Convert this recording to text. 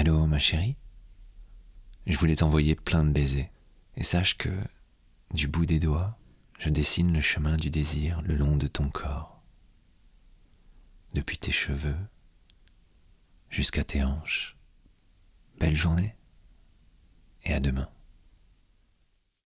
Allô, ma chérie? Je voulais t'envoyer plein de baisers. Et sache que, du bout des doigts, je dessine le chemin du désir le long de ton corps. Depuis tes cheveux jusqu'à tes hanches. Belle journée et à demain.